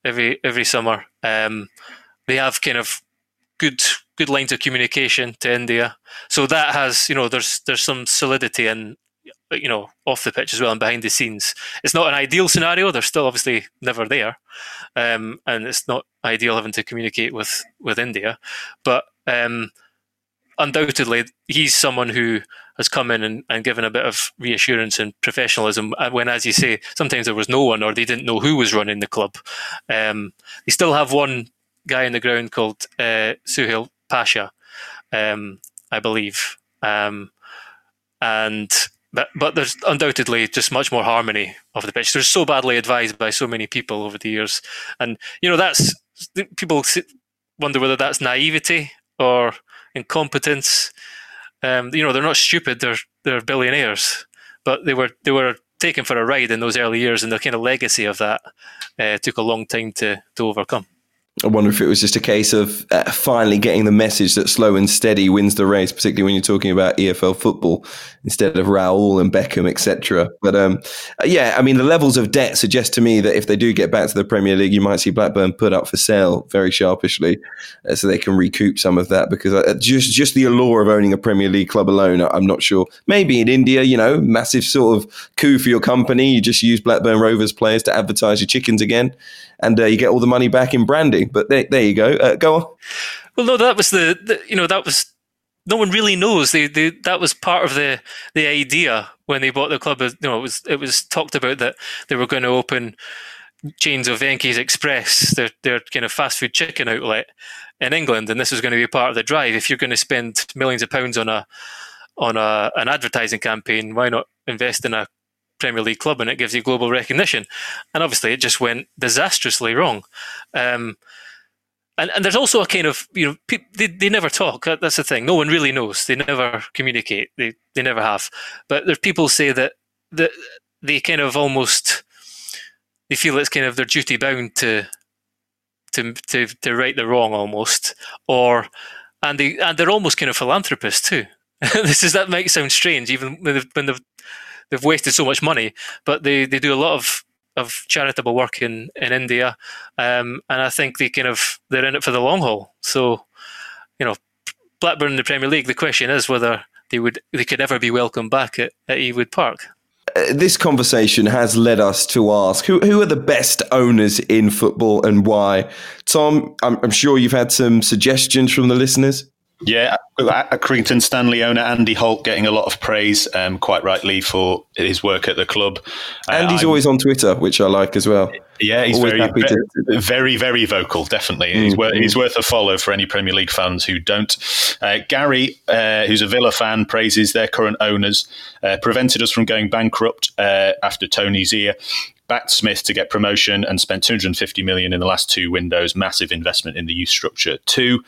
Speaker 3: every every summer. Um, they have kind of good good lines of communication to India, so that has you know there's there's some solidity and you know off the pitch as well and behind the scenes. It's not an ideal scenario. They're still obviously never there, um, and it's not ideal having to communicate with with India, but. Um, undoubtedly, he's someone who has come in and, and given a bit of reassurance and professionalism. Uh, when, as you say, sometimes there was no one or they didn't know who was running the club. Um, they still have one guy in the ground called uh, Suhail Pasha, um, I believe, um, and but but there's undoubtedly just much more harmony of the pitch. They're so badly advised by so many people over the years, and you know that's people wonder whether that's naivety or incompetence. Um, you know, they're not stupid; they're they're billionaires, but they were they were taken for a ride in those early years, and the kind of legacy of that uh, took a long time to to overcome.
Speaker 1: I wonder if it was just a case of uh, finally getting the message that slow and steady wins the race, particularly when you're talking about EFL football instead of Raul and Beckham, etc. But um, uh, yeah, I mean, the levels of debt suggest to me that if they do get back to the Premier League, you might see Blackburn put up for sale very sharpishly, uh, so they can recoup some of that. Because uh, just just the allure of owning a Premier League club alone, I'm not sure. Maybe in India, you know, massive sort of coup for your company. You just use Blackburn Rovers players to advertise your chickens again and uh, you get all the money back in branding. But there, there you go. Uh, go on.
Speaker 3: Well, no, that was the, the, you know that was no one really knows. They, they that was part of the the idea when they bought the club. You know, it was it was talked about that they were going to open chains of Venky's Express, their their kind of fast food chicken outlet in England, and this was going to be part of the drive. If you're going to spend millions of pounds on a on a, an advertising campaign, why not invest in a Premier League club and it gives you global recognition. And obviously, it just went disastrously wrong. Um, and, and there's also a kind of you know pe- they, they never talk. That's the thing. No one really knows. They never communicate. They they never have. But there's people say that that they kind of almost they feel it's kind of their duty bound to to to to right the wrong almost, or and they and they're almost kind of philanthropists too. this is that might sound strange, even when they've, when they've they've wasted so much money, but they, they do a lot of of charitable work in in India, um, and I think they kind of they're in it for the long haul. So, you know, Blackburn in the Premier League. The question is whether they would they could ever be welcomed back at, at Ewood Park.
Speaker 1: Uh, this conversation has led us to ask who who are the best owners in football and why. Tom, I'm, I'm sure you've had some suggestions from the listeners.
Speaker 2: Yeah, Accrington Stanley owner Andy Holt getting a lot of praise, um, quite rightly, for his work at the club.
Speaker 1: Uh, Andy's always on Twitter, which I like as well.
Speaker 2: Yeah, he's always very, happy to, very, very vocal. Definitely, mm, he's, worth, mm. he's worth a follow for any Premier League fans who don't. Uh, Gary, uh, who's a Villa fan, praises their current owners. Uh, prevented us from going bankrupt uh, after Tony's Xia backed Smith to get promotion and spent 250 million in the last two windows. Massive investment in the youth structure too.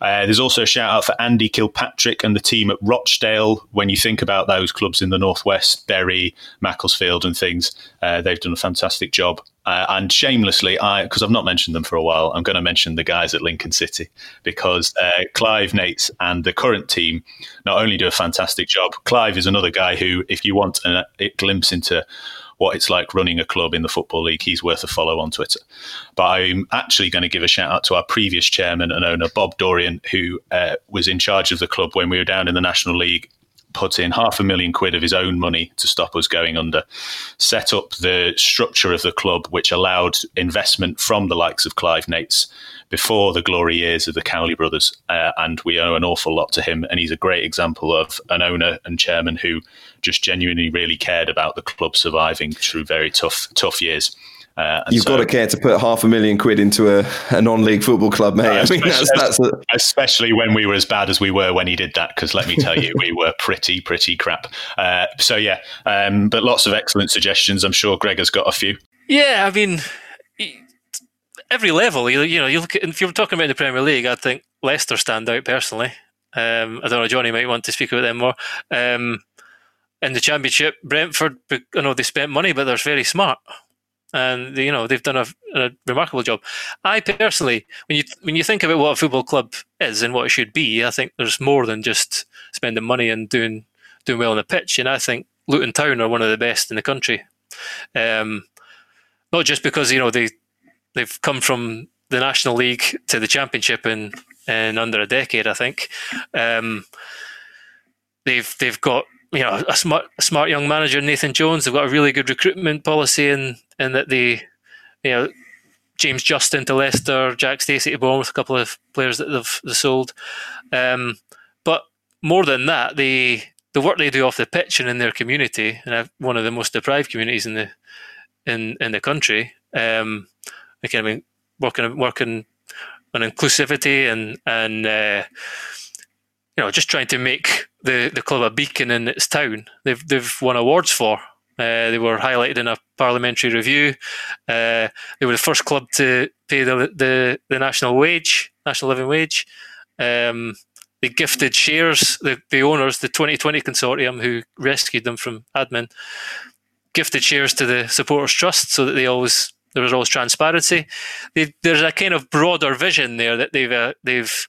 Speaker 2: Uh, there's also a shout out for Andy Kilpatrick and the team at Rochdale. When you think about those clubs in the northwest, Bury, Macclesfield, and things, uh, they've done a fantastic job. Uh, and shamelessly, I because I've not mentioned them for a while, I'm going to mention the guys at Lincoln City because uh, Clive Nates and the current team not only do a fantastic job. Clive is another guy who, if you want a, a glimpse into what it's like running a club in the Football League, he's worth a follow on Twitter. But I'm actually going to give a shout out to our previous chairman and owner, Bob Dorrian, who uh, was in charge of the club when we were down in the National League put in half a million quid of his own money to stop us going under, set up the structure of the club, which allowed investment from the likes of Clive Nates before the glory years of the Cowley brothers. Uh, and we owe an awful lot to him. And he's a great example of an owner and chairman who just genuinely really cared about the club surviving through very tough, tough years.
Speaker 1: Uh, You've so, got to care to put half a million quid into a, a non-league football club, mate. I mean, that's, that's a...
Speaker 2: especially when we were as bad as we were when he did that. Because let me tell you, we were pretty, pretty crap. Uh, so yeah, um, but lots of excellent suggestions. I'm sure Greg has got a few.
Speaker 3: Yeah, I mean, every level. You, you know, you look at, if you're talking about the Premier League, I think Leicester stand out personally. Um, I don't know, Johnny might want to speak about them more. Um, in the Championship, Brentford, you know, they spent money, but they're very smart, and you know they've done a, a, remarkable job. I personally, when you when you think about what a football club is and what it should be, I think there's more than just spending money and doing doing well on the pitch. And I think Luton Town are one of the best in the country. Um, not just because you know they they've come from the National League to the Championship in in under a decade, I think. Um, they've they've got you know a smart smart young manager Nathan Jones. They've got a really good recruitment policy in in that they you know James Justin to Leicester, Jack Stacey to Bournemouth, a couple of players that they've, they've sold. Um, but more than that, the the work they do off the pitch and in their community, and one of the most deprived communities in the in in the country. Um, again, I mean, working working on inclusivity and and uh, you know just trying to make the, the club a beacon in its town. They've they've won awards for. Uh, they were highlighted in a parliamentary review. Uh, they were the first club to pay the the, the national wage, national living wage. Um, they gifted shares. The, the owners, the 2020 consortium, who rescued them from admin, gifted shares to the supporters trust so that they always there was always transparency. They, there's a kind of broader vision there that they've uh, they've.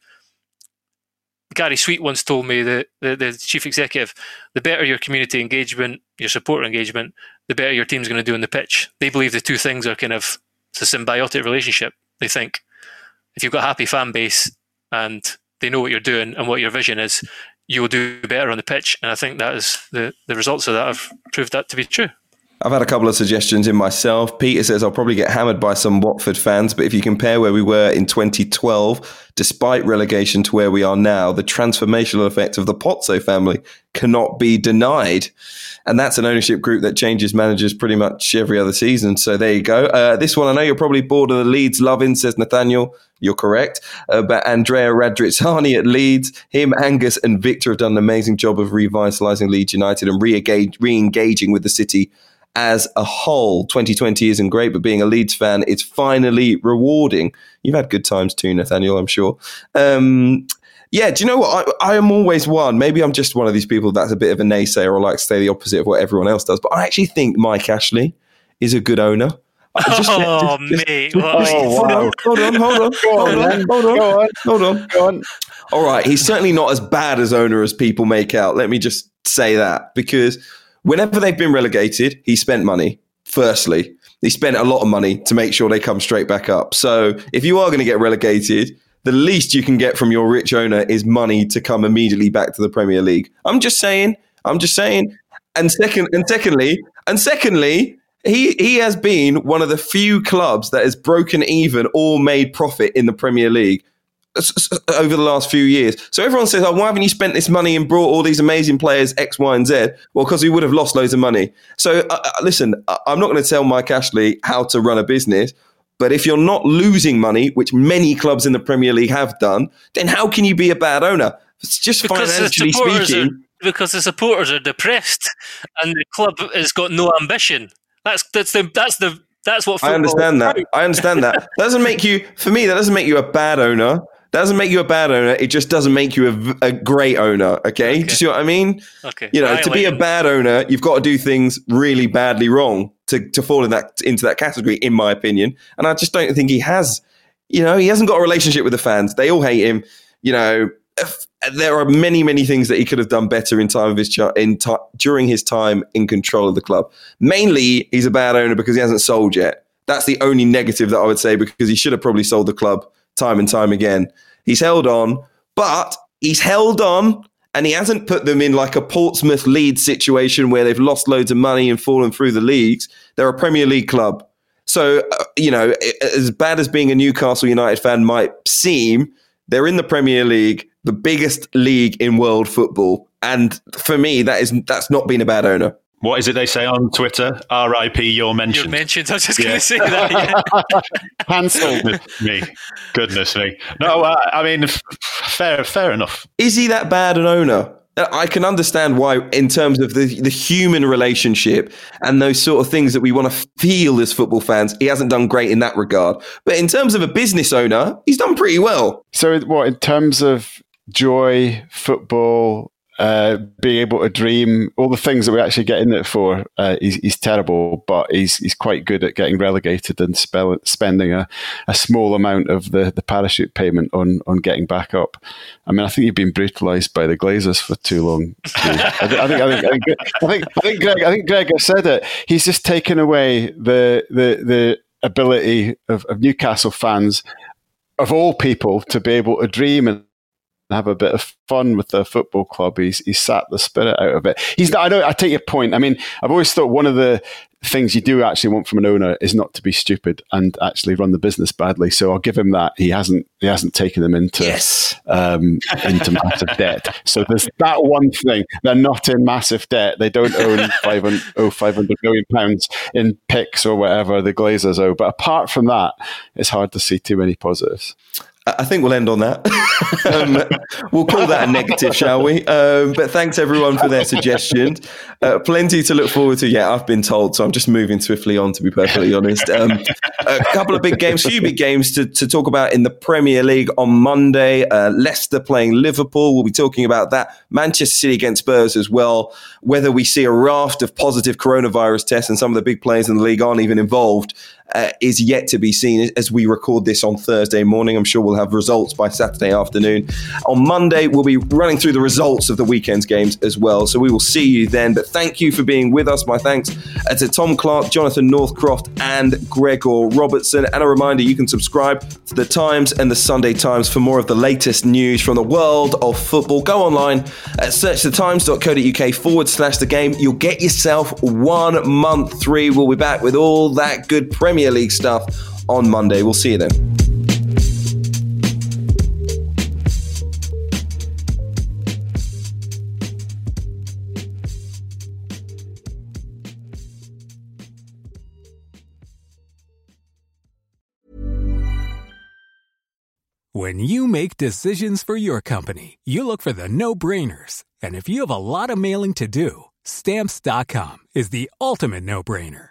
Speaker 3: Gary Sweet once told me that the, the chief executive, the better your community engagement, your supporter engagement, the better your team's going to do on the pitch. They believe the two things are kind of it's a symbiotic relationship. They think if you've got a happy fan base and they know what you're doing and what your vision is, you will do better on the pitch. And I think that is the, the results of that have proved that to be true.
Speaker 1: I've had a couple of suggestions in myself. Peter says I'll probably get hammered by some Watford fans, but if you compare where we were in 2012, despite relegation to where we are now, the transformational effect of the Pozzo family cannot be denied. And that's an ownership group that changes managers pretty much every other season. So there you go. Uh, this one, I know you're probably bored of the Leeds loving, says Nathaniel. You're correct. Uh, but Andrea Radrizzani at Leeds, him, Angus, and Victor have done an amazing job of revitalising Leeds United and re engaging with the city as a whole. 2020 isn't great, but being a Leeds fan, it's finally rewarding. You've had good times too, Nathaniel, I'm sure. Um, yeah, do you know what? I, I, am always one. Maybe I'm just one of these people that's a bit of a naysayer or like to say the opposite of what everyone else does. But I actually think Mike Ashley is a good owner.
Speaker 3: Just, oh, just, mate. Just, oh,
Speaker 1: wow. Hold on, hold on, hold on, hold on, hold on, hold on, hold on. All right, he's certainly not as bad as owner as people make out. Let me just say that because whenever they've been relegated, he spent money. Firstly, he spent a lot of money to make sure they come straight back up. So if you are going to get relegated, the least you can get from your rich owner is money to come immediately back to the Premier League. I'm just saying. I'm just saying. And second, and secondly, and secondly, he he has been one of the few clubs that has broken even or made profit in the Premier League over the last few years. So everyone says, "Oh, why haven't you spent this money and brought all these amazing players X, Y, and Z?" Well, because we would have lost loads of money. So uh, uh listen, I'm not going to tell Mike Ashley how to run a business. But if you're not losing money, which many clubs in the Premier League have done, then how can you be a bad owner? It's just because financially speaking.
Speaker 3: Are, because the supporters are depressed and the club has got no ambition. That's that's the that's the that's what
Speaker 1: I understand that. I understand that. that. Doesn't make you for me. That doesn't make you a bad owner doesn't make you a bad owner. It just doesn't make you a, a great owner. Okay? okay? Do you see what I mean?
Speaker 3: Okay.
Speaker 1: You know, to be a bad owner, you've got to do things really badly wrong to, to fall in that into that category, in my opinion. And I just don't think he has. You know, he hasn't got a relationship with the fans. They all hate him. You know, there are many, many things that he could have done better in time of his ch- in t- during his time in control of the club. Mainly, he's a bad owner because he hasn't sold yet. That's the only negative that I would say because he should have probably sold the club time and time again. He's held on, but he's held on and he hasn't put them in like a Portsmouth lead situation where they've lost loads of money and fallen through the leagues. They're a Premier League club. So, uh, you know, as bad as being a Newcastle United fan might seem, they're in the Premier League, the biggest league in world football. And for me, that is that's not been a bad owner.
Speaker 2: What is it they say on Twitter? R.I.P. Your mentions.
Speaker 3: Your mentions. I was just yeah. going to say that. Yeah.
Speaker 4: Cancelled.
Speaker 2: me. Goodness me. No, uh, I mean, fair, fair enough.
Speaker 1: Is he that bad an owner? Uh, I can understand why, in terms of the, the human relationship and those sort of things that we want to feel as football fans, he hasn't done great in that regard. But in terms of a business owner, he's done pretty well.
Speaker 4: So, what in terms of joy, football, uh, being able to dream, all the things that we actually get in it for, uh, he's, he's, terrible, but he's he's quite good at getting relegated and spell, spending a, a small amount of the, the parachute payment on on getting back up. I mean, I think you've been brutalised by the Glazers for too long. I, think, I, think, I, think, I, think, Greg I think Greg has said it. He's just taken away the the the ability of, of Newcastle fans of all people to be able to dream and have a bit of fun with the football club. He's he's sat the spirit out of it. He's I know I take your point. I mean, I've always thought one of the things you do actually want from an owner is not to be stupid and actually run the business badly. So I'll give him that. He hasn't he hasn't taken them into
Speaker 1: yes.
Speaker 4: um, into massive debt. So there's that one thing. They're not in massive debt. They don't own 500, oh, 500 million pounds in picks or whatever the Glazers owe. But apart from that, it's hard to see too many positives.
Speaker 1: I think we'll end on that. um, we'll call that a negative, shall we? Um, but thanks everyone for their suggestions. Uh, plenty to look forward to. Yeah, I've been told, so I'm just moving swiftly on. To be perfectly honest, um, a couple of big games, few big games to, to talk about in the Premier League on Monday. Uh, Leicester playing Liverpool. We'll be talking about that. Manchester City against Spurs as well. Whether we see a raft of positive coronavirus tests and some of the big players in the league aren't even involved uh, is yet to be seen as we record this on Thursday morning. I'm sure we'll have results by Saturday afternoon. On Monday, we'll be running through the results of the weekend's games as well. So we will see you then. But thank you for being with us. My thanks uh, to Tom Clarke, Jonathan Northcroft, and Gregor Robertson. And a reminder you can subscribe to the Times and the Sunday Times for more of the latest news from the world of football. Go online, at searchthetimes.co.uk forward slash the game. You'll get yourself one month free. We'll be back with all that good Premier Premier League stuff on Monday. We'll see you then.
Speaker 5: When you make decisions for your company, you look for the no brainers. And if you have a lot of mailing to do, stamps.com is the ultimate no brainer.